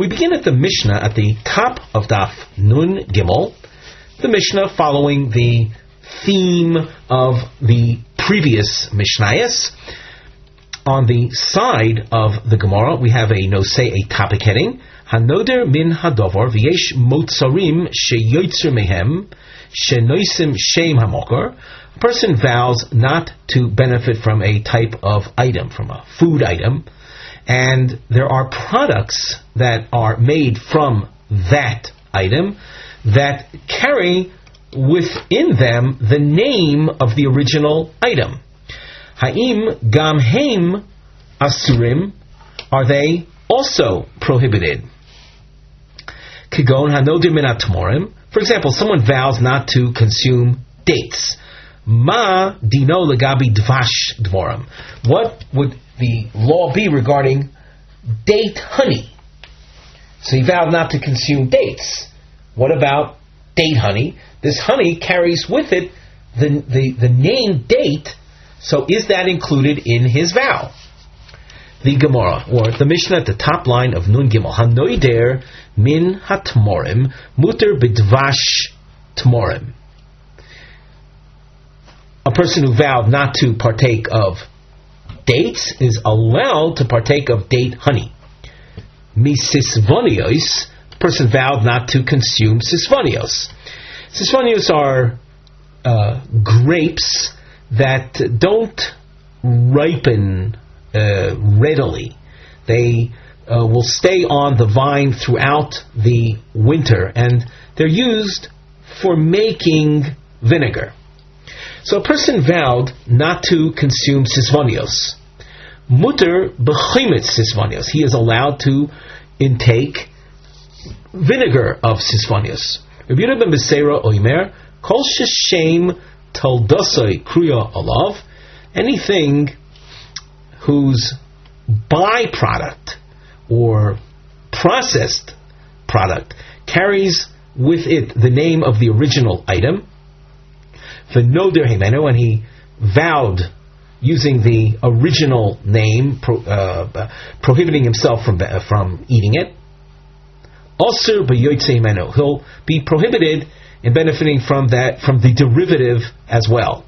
We begin at the Mishnah at the top of Daf Nun Gimel. The Mishnah following the theme of the previous Mishnayos. On the side of the Gemara, we have a no say a topic heading. Hanoder min hadovar v'yesh motzarim sheyoitzer mehem shenoisim shem hamokar. A person vows not to benefit from a type of item, from a food item, and there are products that are made from that item that carry within them the name of the original item. Ha'im gam heim asurim, are they also prohibited? Kigon hanodim min For example, someone vows not to consume dates. Ma dino legabi dvash dvorim. What would the law be regarding date honey? So he vowed not to consume dates. What about date honey? This honey carries with it the, the, the name date, so is that included in his vow? The Gemara, or the Mishnah at the top line of Nun Gimel, Hanoider min hatmorim, muter bidvash tmorim. A person who vowed not to partake of dates is allowed to partake of date honey. Misisvonios, person vowed not to consume sisvonios. Sisvonios are uh, grapes that don't ripen uh, readily. They uh, will stay on the vine throughout the winter, and they're used for making vinegar. So a person vowed not to consume sisvonios. Mutter bechimitz sisvonios. He is allowed to intake vinegar of sisvonios. Rabbi ben Beseira Oimer, Kol Shem Toldosoi Kruya Alav, anything whose byproduct or processed product carries with it the name of the original item, Noder Himeno, and he vowed using the original name, pro, uh, prohibiting himself from, uh, from eating it. Also, he'll be prohibited in benefiting from that from the derivative as well.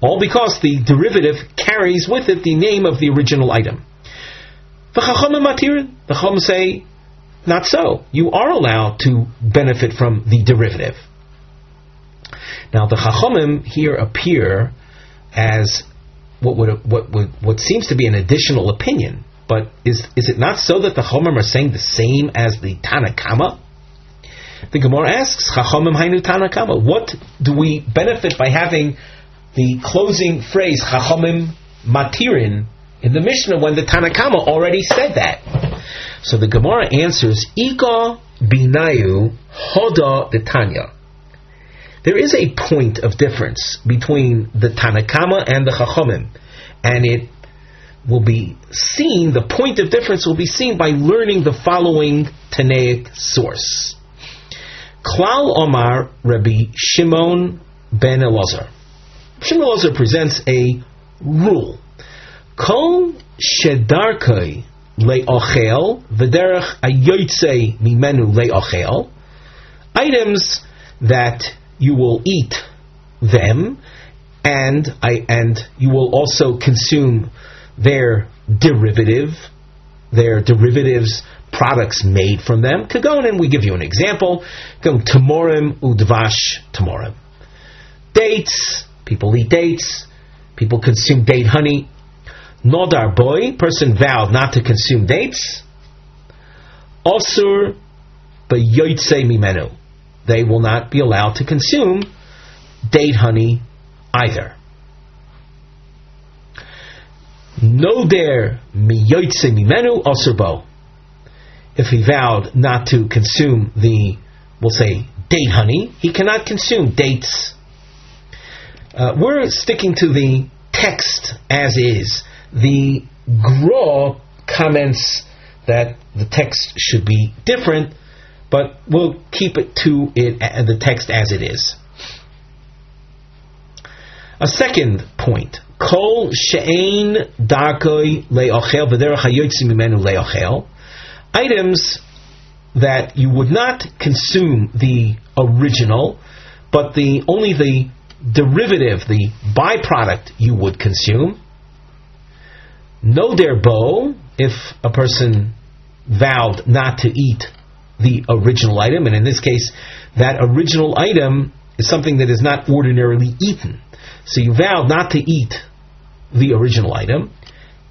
All because the derivative carries with it the name of the original item. The Chacham say, not so. You are allowed to benefit from the derivative. Now the Chachamim here appear as what would what would what seems to be an additional opinion. But is is it not so that the Chachamim are saying the same as the Tanakama? The Gemara asks, Chachamim hainu Tanakama. What do we benefit by having the closing phrase Chachamim matirin in the Mishnah when the Tanakama already said that? So the Gemara answers, Ika binayu hoda Tanya. There is a point of difference between the Tanakama and the Chachamim, and it will be seen, the point of difference will be seen by learning the following Tanaic source. Klal Omar Rabbi Shimon ben Elazar. Shimon Elazar presents a rule. Kol shedarkai le'ochel v'derech ayotzei mimenu le'ochel. Items that you will eat them, and I and you will also consume their derivative, their derivatives products made from them. Kagonim, we give you an example. Tamorim udvash tamorim. Dates, people eat dates. People consume date honey. Nodar boy, person vowed not to consume dates. Osur beyoitse mimenu they will not be allowed to consume date honey either. No dare miyoitse mimenu asurbo. If he vowed not to consume the, we'll say, date honey, he cannot consume dates. Uh, we're sticking to the text as is. The Gra comments that the text should be different but we'll keep it to it uh, the text as it is. A second point: Kol she'ein darkoi le'ochel v'derech hayotzi mimenu le'ochel. Items that you would not consume the original, but the only the derivative, the byproduct, you would consume. No derbo, if a person vowed not to eat the original item, and in this case, that original item is something that is not ordinarily eaten. So you vowed not to eat the original item.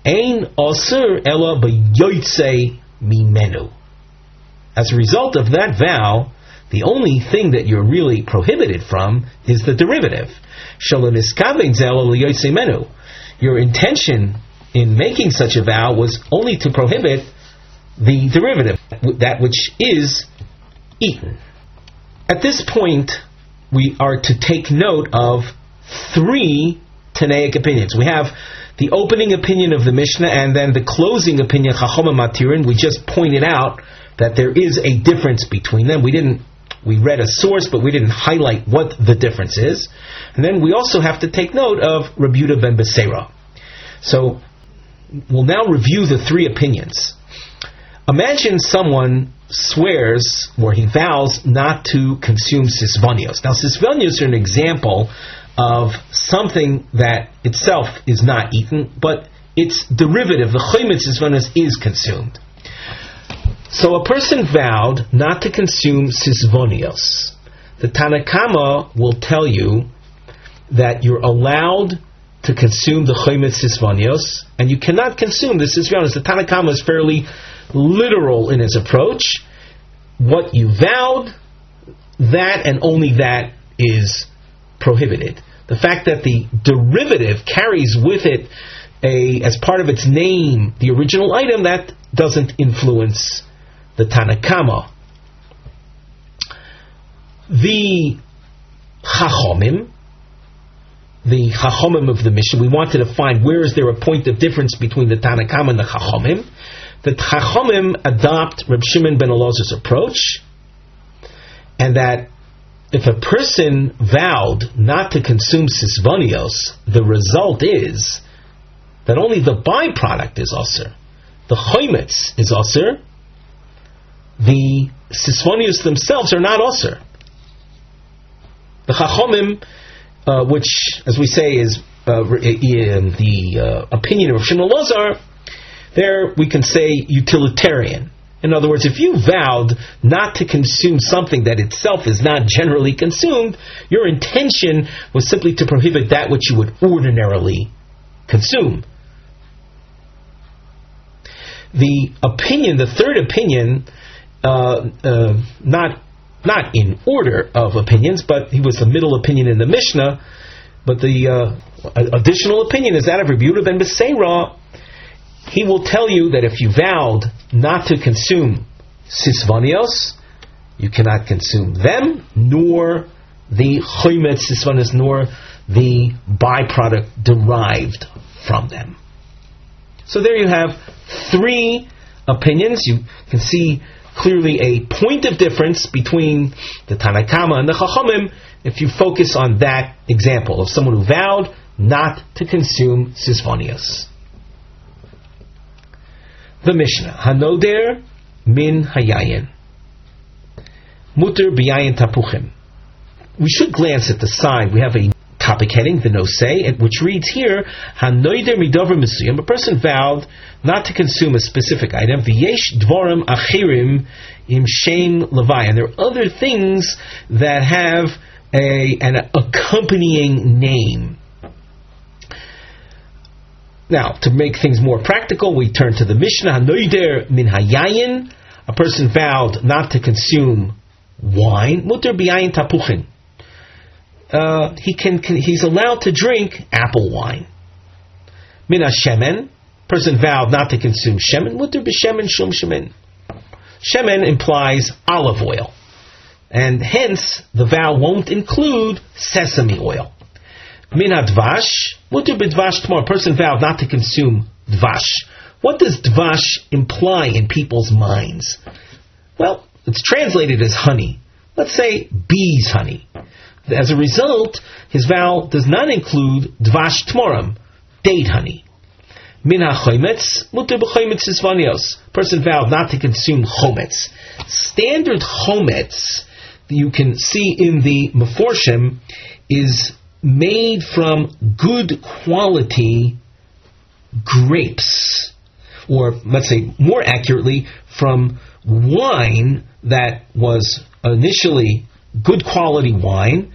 Ein osir b'yoytse mimenu. As a result of that vow, the only thing that you're really prohibited from is the derivative. Your intention in making such a vow was only to prohibit the derivative, that which is eaten. At this point, we are to take note of three Tanaic opinions. We have the opening opinion of the Mishnah and then the closing opinion, Chachoma Matirin. We just pointed out that there is a difference between them. We didn't we read a source, but we didn't highlight what the difference is. And then we also have to take note of Rebuta ben Beseira. So we'll now review the three opinions. Imagine someone swears or he vows not to consume sisvonios. Now, sisvonios are an example of something that itself is not eaten, but its derivative, the chometz sisvonios, is consumed. So a person vowed not to consume sisvonios. The Tanakama will tell you that you're allowed to consume the chometz sisvonios, and you cannot consume the sisvonios. The Tanakama is fairly literal in its approach. What you vowed, that and only that is prohibited. The fact that the derivative carries with it a, as part of its name, the original item, that doesn't influence the Tanakama. The Chachomim, the Chachomim of the Mishnah. we wanted to find where is there a point of difference between the Tanakama and the Chachomim. The Chachomim adopt Reb Shimon ben Elazar's approach, and that if a person vowed not to consume sisvonios, the result is that only the byproduct is usr. The chometz is usr, the Sisvonius themselves are not Osir. The Chachomim, uh, which, as we say, is uh, the uh, opinion of Shimon Lazar, there we can say utilitarian. In other words, if you vowed not to consume something that itself is not generally consumed, your intention was simply to prohibit that which you would ordinarily consume. The opinion, the third opinion, uh, uh, not not in order of opinions, but he was the middle opinion in the Mishnah. But the uh, additional opinion is that of Rebuta ben Beseira. He will tell you that if you vowed not to consume sisvanios, you cannot consume them, nor the chometz sisvanios, nor the byproduct derived from them. So there you have three opinions. You can see clearly a point of difference between the Tanakama and the Chachamim if you focus on that example of someone who vowed not to consume sisvonius. The Mishnah, Hanoder min hayayin. Mutter biyayin tapuchim. We should glance at the side. We have a topic heading, the Nosei, which reads here, Hanoider midover misuyim, a person vowed not to consume a specific item, v'yesh dvorim achirim im shem levi, and there are other things that have a, an accompanying name. Now, to make things more practical, we turn to the Mishnah, Hanoider min hayayin, a person vowed not to consume wine, mutter biyayin tapuchin uh, he can, can, he's allowed to drink apple wine. Mina shemen, person vowed not to consume shemen. Mutter b'shemen shum shemen. Shemen implies olive oil, and hence the vow won't include sesame oil. Mina dvash, mutter b'dvash tomorrow. Person vowed not to consume dvash. What does dvash imply in people's minds? Well, it's translated as honey. Let's say bees honey. As a result, his vow does not include dvash tmorim, date honey. Min ha-chometz, muter b'chometz. Person vowed not to consume chometz. Standard chometz you can see in the Meforshim is made from good quality grapes, or let's say more accurately, from wine that was initially good quality wine,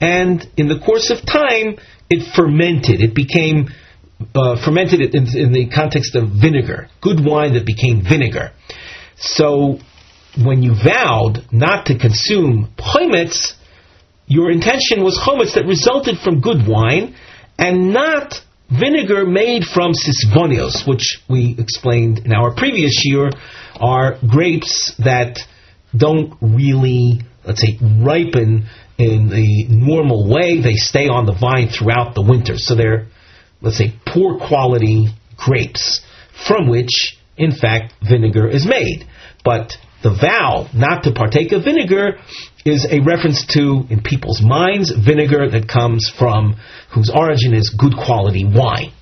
and in the course of time, it fermented. It became uh, fermented in, in, the context of vinegar, good wine that became vinegar. So, when you vowed not to consume chometz, your intention was chometz that resulted from good wine, and not vinegar made from sisvonios, which we explained in our previous year, are grapes that don't really, let's say, ripen in the normal way. They stay on the vine throughout the winter. So they're, let's say, poor quality grapes from which, in fact, vinegar is made. But the vow not to partake of vinegar is a reference to, in people's minds, vinegar that comes from, whose origin is good quality wine.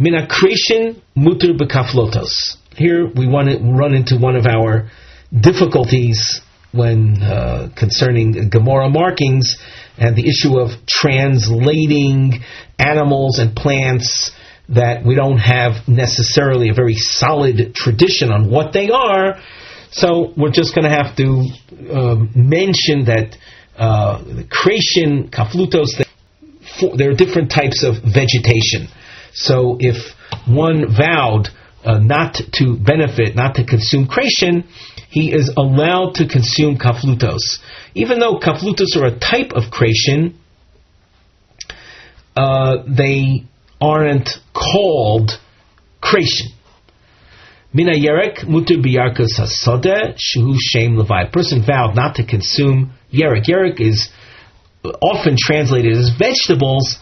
Minakreshin mutter bekaflotos. Here we want to run into one of our difficulties when uh, concerning Gemara markings and the issue of translating animals and plants that we don't have necessarily a very solid tradition on what they are. So we're just going to have to uh, mention that uh, the kreshin, kaflutos, there are different types of vegetation. So if one vowed uh, not to benefit, not to consume kreshin, he is allowed to consume kaflutos. Even though kaflutos are a type of kreshin, uh, they aren't called kreshin. Mina yerek muter biyarkas hasada shu shem levi. person vowed not to consume yerek. Yerek is often translated as vegetables,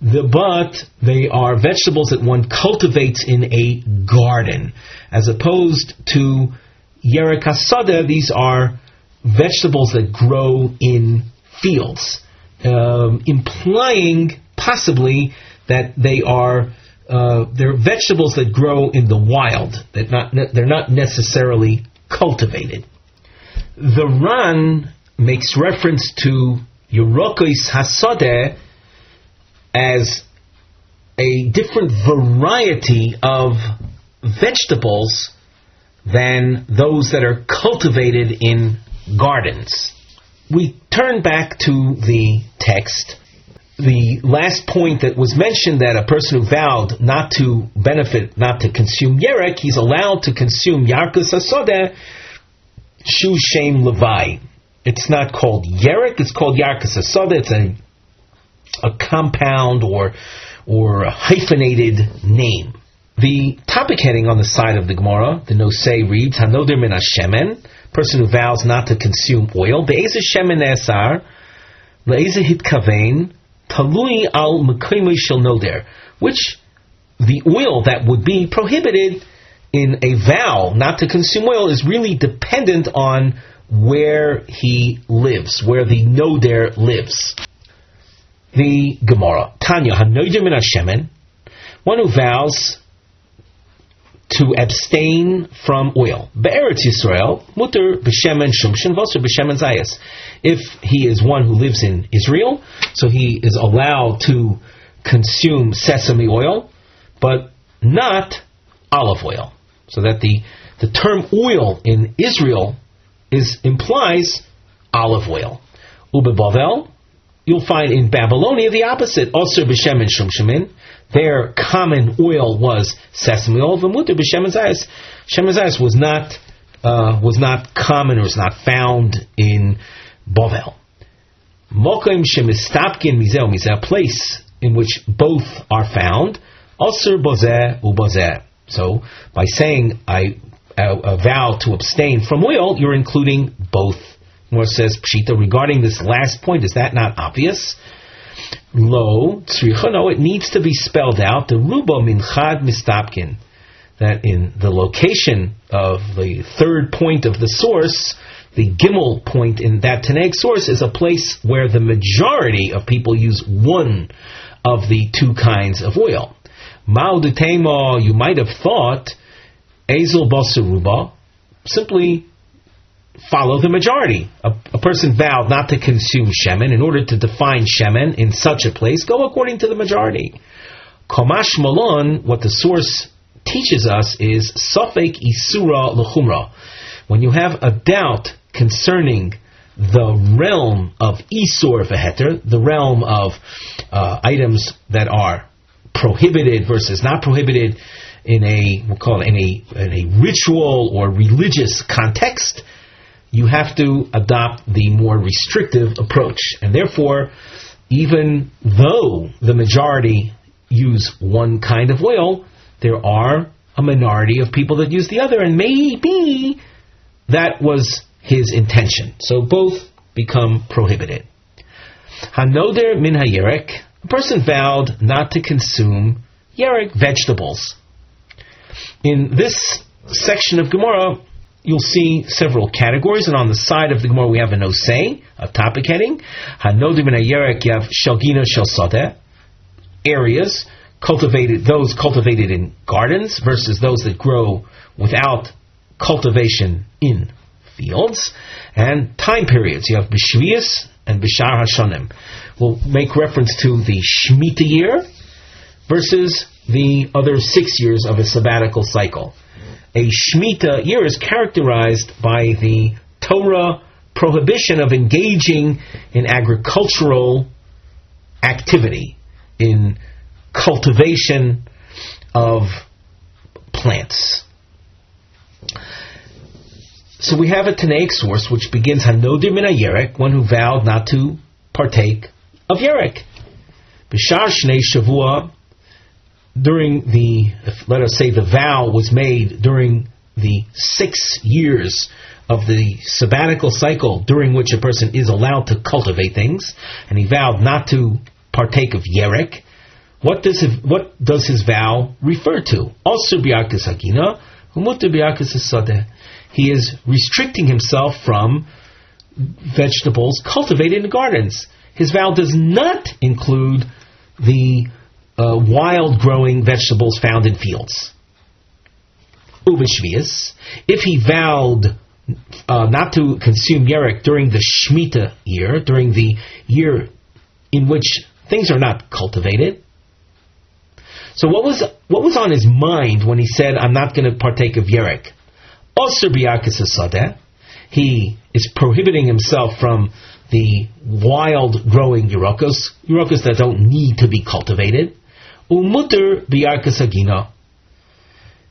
but they are vegetables that one cultivates in a garden, as opposed to Yerek these are vegetables that grow in fields, um, implying possibly that they are uh, they're vegetables that grow in the wild. That not they're not necessarily cultivated. The Ran makes reference to Yerokos Hasade as a different variety of vegetables than those that are cultivated in gardens. We turn back to the text. The last point that was mentioned that a person who vowed not to benefit, not to consume yerek, he's allowed to consume yarkus asodeh, shu shem levi. It's not called yerek, it's called yarkus asodeh. It's a, a compound or, or a hyphenated name. The topic heading on the side of the Gemara, the Nosei reads, Hanoder min shemen, person who vows not to consume oil, be'ezeh shemen esar, le'ezeh hitkavein, talui al mekimui shel noder, which the oil that would be prohibited in a vow not to consume oil is really dependent on where he lives, where the noder lives. The Gemara, Tanya, Hanoder min shemen, one who vows to abstain from oil. Be'eretz Yisrael, mutter b'shemen shumshin v'oser b'shemen zayas. If he is one who lives in Israel, so he is allowed to consume sesame oil, but not olive oil. So that the, the term oil in Israel is implies olive oil. Ube Bavel, you'll find in Babylonia the opposite. Osir b'shemen shumshimin their common oil was sesame oil. V'muter b'shemen zayis. Shemen zayis was not uh, was not common or was not found in Bovel. Mokim shemistapkin mizeh mizeh, a place in which both are found. Osir bozeh ubozeh. So by saying I vow to abstain from oil, you're including both. More says Pshita regarding this last point. Is that not obvious? Lo no, it needs to be spelled out. The rubo minchad mistapkin. That in the location of the third point of the source, the gimel point in that Tanaic source is a place where the majority of people use one of the two kinds of oil. Ma'udetema, you might have thought, Azel Basaruba, simply follow the majority. A, a, person vowed not to consume shemen. In order to define shemen in such a place, go according to the majority. Komash Malon, what the source teaches us is Safek Isura Lechumra. When you have a doubt concerning the realm of Isur Veheter, the realm of uh, items that are prohibited versus not prohibited in a we'll call it in a in a ritual or religious context, you have to adopt the more restrictive approach. And therefore, even though the majority use one kind of oil, there are a minority of people that use the other, and maybe that was his intention. So both become prohibited. Hanoder min hayerek, a person vowed not to consume yerek vegetables. In this section of Gemara, you'll see several categories, and on the side of the Gemara we have a nosei, a topic heading. Hanoder min hayerek, you have shalgina shel areas cultivated, those cultivated in gardens versus those that grow without cultivation in fields, and time periods. You have Bishvias and Bishar Hashanim. We'll make reference to the Shemitah year versus the other six years of a sabbatical cycle. A Shemitah year is characterized by the Torah prohibition of engaging in agricultural activity, in cultivation of plants. So we have a Tanaic source which begins Hanodir min Yerek, one who vowed not to partake of Yerek. Bishar Shnei Shavua, during the, let us say the vow was made during the six years of the sabbatical cycle during which a person is allowed to cultivate things, and he vowed not to partake of Yerek. What does his, what does his vow refer to? Also. He is restricting himself from vegetables cultivated in gardens. His vow does not include the uh, wild growing vegetables found in fields. Uvishvias, if he vowed uh, not to consume yerek during the Shemitah year, during the year in which things are not cultivated, so what was what was on his mind when he said, "I'm not going to partake of yerek"? He is prohibiting himself from the wild growing Yerokos, Yerokos that don't need to be cultivated. Umutter biyarkas agina.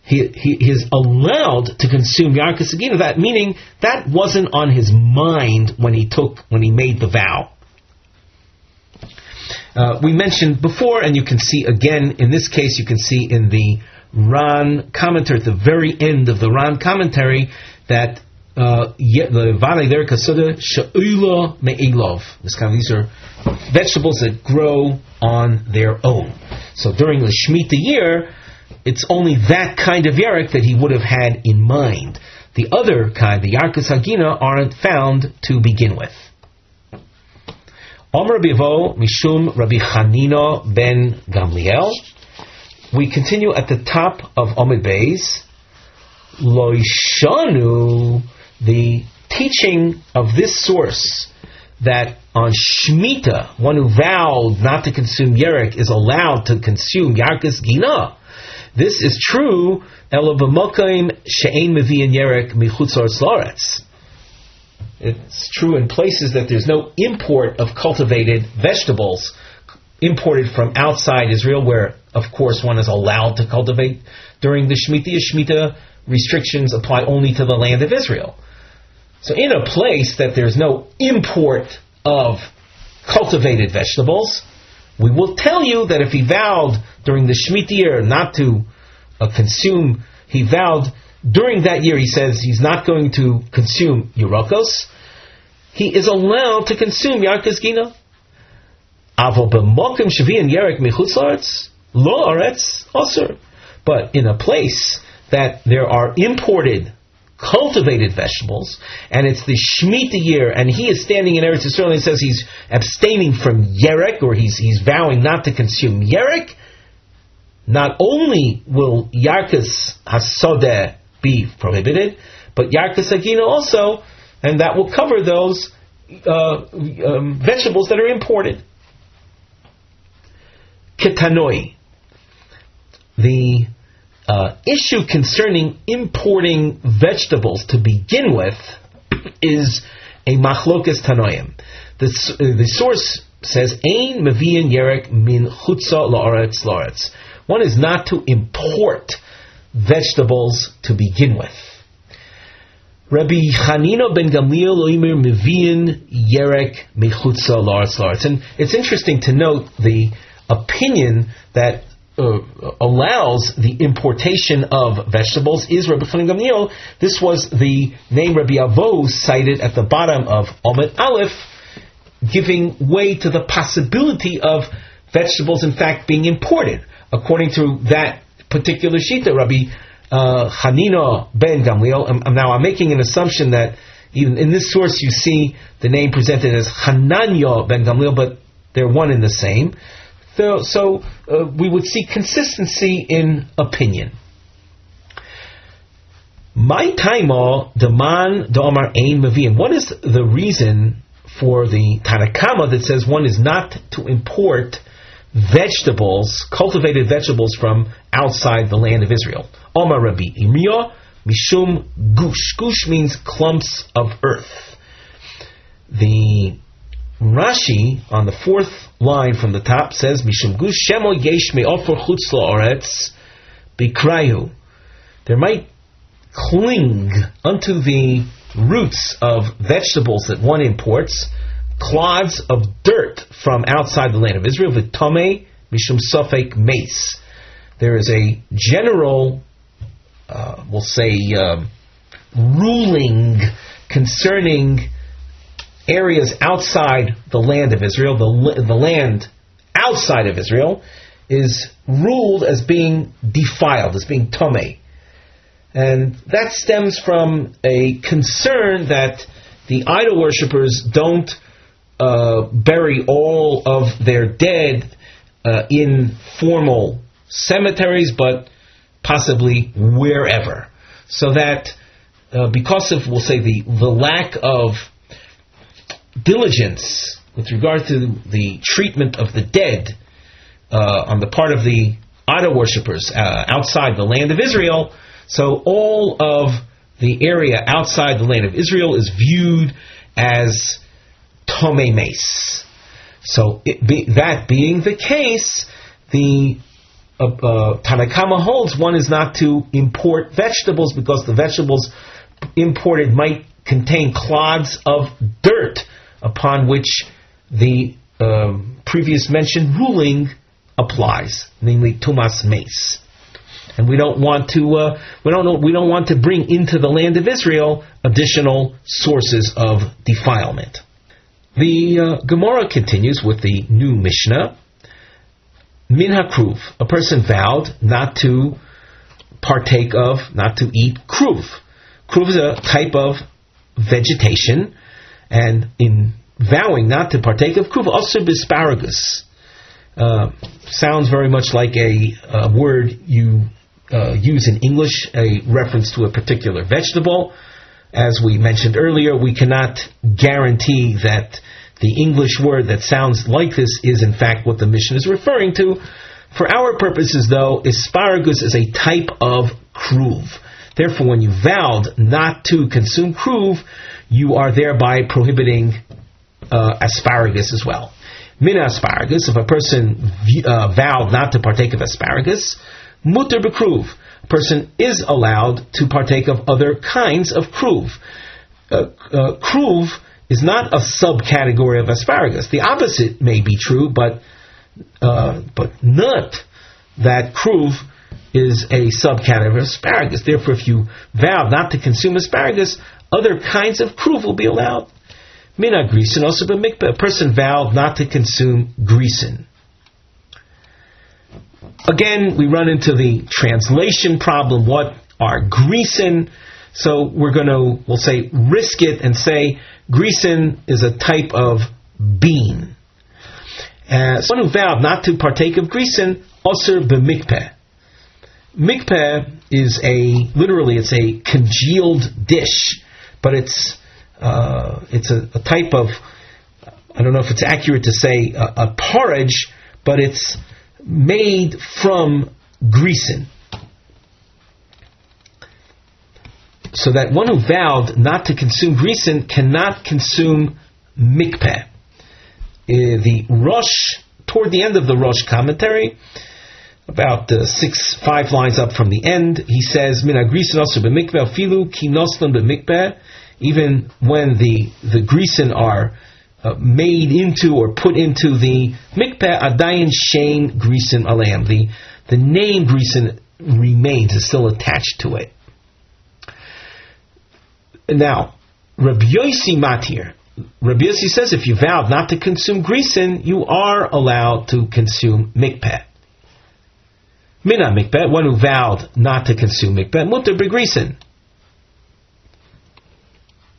He, he, he is allowed to consume yarkas agina. That meaning that wasn't on his mind when he took when he made the vow. Uh, we mentioned before, and you can see again in this case, you can see in the Ran commentary at the very end of the Ran commentary that uh, the Vale there Kasuda Sha'ula Me'ilov. These are vegetables that grow on their own. So during the Shemitah year, it's only that kind of Yarek that he would have had in mind. The other kind, the Yarkas Hagina, aren't found to begin with. Omer Bivo Mishum Rabbi Chanina ben Gamliel we continue at the top of Omid Beis. Loishanu, the teaching of this source that on Shemitah, one who vowed not to consume Yerek is allowed to consume Yarkas Gina. This is true, Elobamokaim She'ein Mevian Yerek Michutzar Slaretz. It's true in places that there's no import of cultivated vegetables imported from outside Israel, where of course one is allowed to cultivate during the Shemitah. Shemitah restrictions apply only to the land of Israel. So in a place that there's no import of cultivated vegetables, we will tell you that if he vowed during the Shemitah year not to uh, consume, he vowed during that year, he says he's not going to consume Yerokos, he is allowed to consume Yarkas Gina. Aval b'mokim shavian yerek michutzarts lo aretz. But in a place that there are imported cultivated vegetables, and it's the Shemitah year, and he is standing in Eretz Yisrael and says he's abstaining from yerek, or he's, he's vowing not to consume yerek, not only will Yarkas Hasodeh be prohibited, but Yarkas Agina also, and that will cover those uh, um, vegetables that are imported. Ketanoi. The uh, issue concerning importing vegetables to begin with is a machlokas tanoim. The, uh, the source says, Ein mevian yerek min chutza la'aretz la'aretz. One is not to import vegetables to begin with. Rabbi Chanina ben Gamliel oimer mevian yerek mechutza la'aretz la'aretz. And it's interesting to note the opinion that uh, allows the importation of vegetables is Rabbi Chanan Gamliel. This was the name Rabbi Avo cited at the bottom of Omet Aleph, giving way to the possibility of vegetables, in fact, being imported. According to that particular shita, Rabbi uh, Hanina ben Gamliel. Um, now, I'm making an assumption that even in this source you see the name presented as Hananya ben Gamliel, but they're one and the same. So, so uh, we would see consistency in opinion. My taimo deman domar ein mavim. What is the reason for the Tanakama that says one is not to import vegetables, cultivated vegetables from outside the land of Israel? Omar Rabbi Yirmiya mishum gush. Gush means clumps of earth. The Rashi on the fourth line from the top says Mishum Gush Shemo Yesh Me'ofer Chutz La'aretz Bikrayu. There might cling unto the roots of vegetables that one imports clods of dirt from outside the land of Israel. V'tomei Mishum Sofek Mace. There is a general, uh, we'll say, uh, ruling concerning areas outside the land of Israel, the, the land outside of Israel, is ruled as being defiled, as being tome. And that stems from a concern that the idol worshippers don't uh, bury all of their dead uh, in formal cemeteries, but possibly wherever. So that uh, because of, we'll say, the, the lack of diligence with regard to the treatment of the dead uh, on the part of the idol worshippers uh, outside the land of Israel. So all of the area outside the land of Israel is viewed as tome mace. So be, that being the case, the uh, uh, Tanakama holds one is not to import vegetables because the vegetables imported might contain clods of dirt upon which the um, previous mentioned ruling applies, namely Tumas Mace. And we don't want to uh, we don't we don't want to bring into the land of Israel additional sources of defilement. The uh, Gemara continues with the new Mishnah. Min hakruv, a person vowed not to partake of, not to eat kruv. Kruv is a type of vegetation and in vowing not to partake of kruv, also asparagus. Uh, sounds very much like a, a word you uh, use in English, a reference to a particular vegetable. As we mentioned earlier, we cannot guarantee that the English word that sounds like this is in fact what the Mishnah is referring to. For our purposes, though, asparagus is a type of kruv. Therefore, when you vowed not to consume kruv, you are thereby prohibiting uh, asparagus as well. Min asparagus, if a person uh, vowed not to partake of asparagus, mutter bekruv, a person is allowed to partake of other kinds of kruv. Uh, uh, kruv is not a subcategory of asparagus. The opposite may be true, but uh, but not that kruv is a subcategory of asparagus. Therefore, if you vow not to consume asparagus, other kinds of kruv will be allowed. Mina grisen, also but mikpeh. A person vowed not to consume grisen. Again, we run into the translation problem. What are grisen? So we're going to, we'll say, risk it and say grisen is a type of bean. Uh, someone who vowed not to partake of grisen, also b'mikpeh. Mikpeh is a literally it's a congealed dish, but it's uh, it's a, a, type of I don't know if it's accurate to say a, a porridge, but it's made from grisen. So that one who vowed not to consume grisen cannot consume mikpeh. Uh, the Rosh, toward the end of the Rosh commentary, about uh, six, five lines up from the end, he says, Min also filu ki b'mikpeh, even when the, the grisen are uh, made into or put into the mikpeh, adayin shein grisen aleim. The, the name grisen remains, is still attached to it. Now, Rabbi Yossi Matir, Rabbi Yossi says if you vowed not to consume grisen, you are allowed to consume mikpeh. Mina mikpeh, one who vowed not to consume mikpeh, mutter begrisen.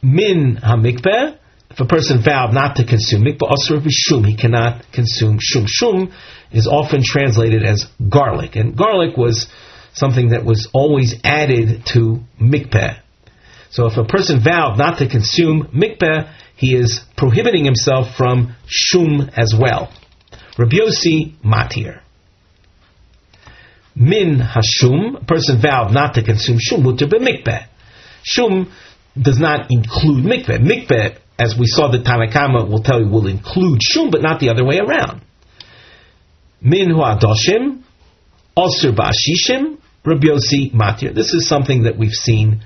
Min hamikpeh, if a person vowed not to consume mikpeh, asr shum, he cannot consume shum. Shum is often translated as garlic, and garlic was something that was always added to mikpeh. So if a person vowed not to consume mikpeh, he is prohibiting himself from shum as well. Rabbi Yossi matir. Min hashum, a person vowed not to consume shum mutter mikpeh. Shum does not include mikpeh. Mikpeh, as we saw the Tanakama will tell you, will include shum, but not the other way around. Min hu adoshim, osir ba'ashishim, Rabbi Yossi matir. This is something that we've seen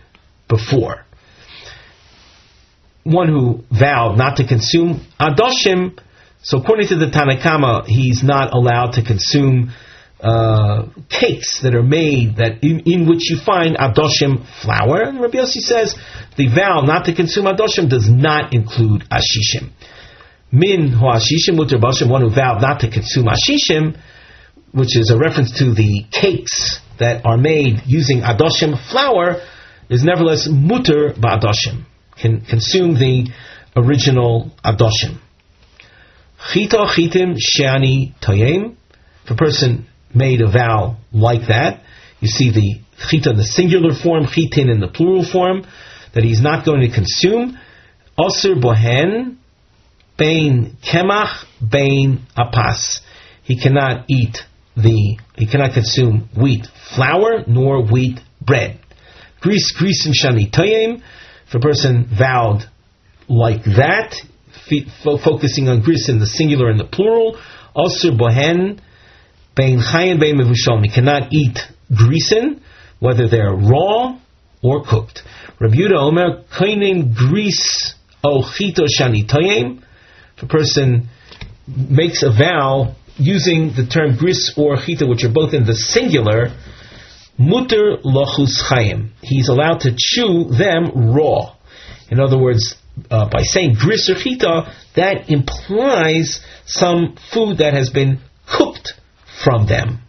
before. One who vowed not to consume adoshim, so according to the Tanakama, he's not allowed to consume uh, cakes that are made that in, in, which you find adoshim flour. And Rabbi Yossi says the vow not to consume adoshim does not include ashishim. Min ho ashishim mutter one who vowed not to consume ashishim, which is a reference to the cakes that are made using adoshim flour is nevertheless mutter ba'adoshim, can consume the original adoshim. Chita chitim shani toyem. If a person made a vow like that, you see the chita in the singular form, chitin in the plural form, that he's not going to consume. Osir bohen, bain kemach, bain apas. He cannot eat the, he cannot consume wheat flour nor wheat bread. gris, Greece and Shani Toyim, if a person vowed like that, focusing on gris in the singular and the plural, also Bohen, Bein Chayin Bein Mevushom, he cannot eat grisen, whether they're raw or cooked. Rabbi Yudah Omer, Kainin gris Ochito Shani Toyim, if a person makes a vow using the term gris or chita, which are both in the singular, muter lochus chayim. He's allowed to chew them raw. In other words, uh, by saying gris or chita, that implies some food that has been cooked from them.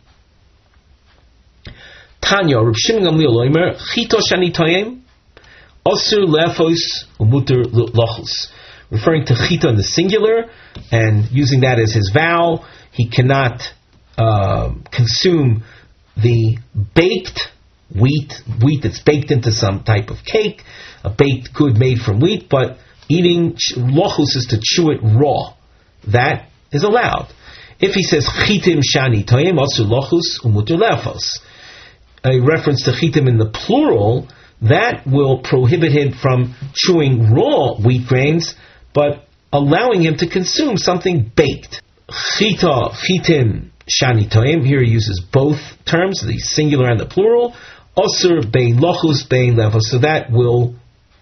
Tanya, Reb Shimon Gamliel Oimer, chito shani lefos umuter lochus. Referring to chita in the singular, and using that as his vow, he cannot uh, consume the baked wheat, wheat that's baked into some type of cake, a baked good made from wheat, but eating lochus is to chew it raw. That is allowed. If he says chitim shani toyim also lochus umutur lefos, a reference to chitim in the plural, that will prohibit him from chewing raw wheat grains, but allowing him to consume something baked. Chita, chitim, shani toim. Here he uses both terms, the singular and the plural. Osir bein lochus bein level. So that will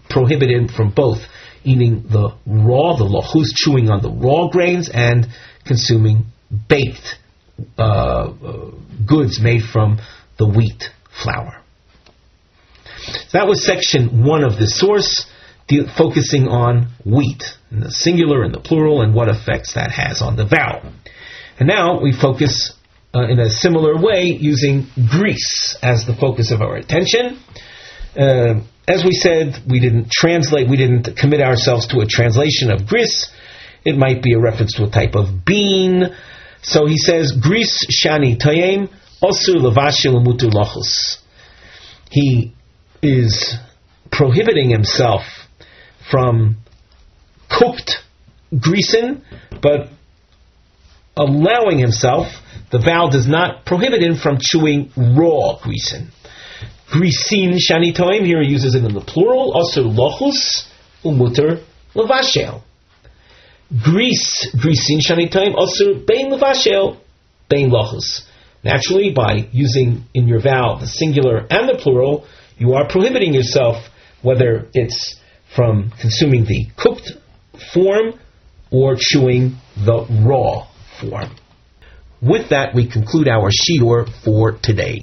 prohibit him from both eating the raw, the lochus, chewing on the raw grains, and consuming baked uh, uh, goods made from the wheat flour. That was section one of the source, de- focusing on wheat, in the singular and the plural, and what effects that has on the vowel. And now we focus uh, in a similar way using gris as the focus of our attention. Uh, as we said, we didn't translate, we didn't commit ourselves to a translation of gris. It might be a reference to a type of bean. So he says, gris shani toyem, Osur levashil mutu lachus. He is prohibiting himself from cooked grisen, but allowing himself, the vow does not prohibit him from chewing raw grisen. Grisin shanitoim, here he uses it in the plural, also lochus, umuter levashel. Gris, grisin shanitoim, also bein levashel, bein lochus. Naturally, by using in your vow the singular and the plural, you are prohibiting yourself, whether it's from consuming the cooked form or chewing the raw form. With that, we conclude our shiur for today.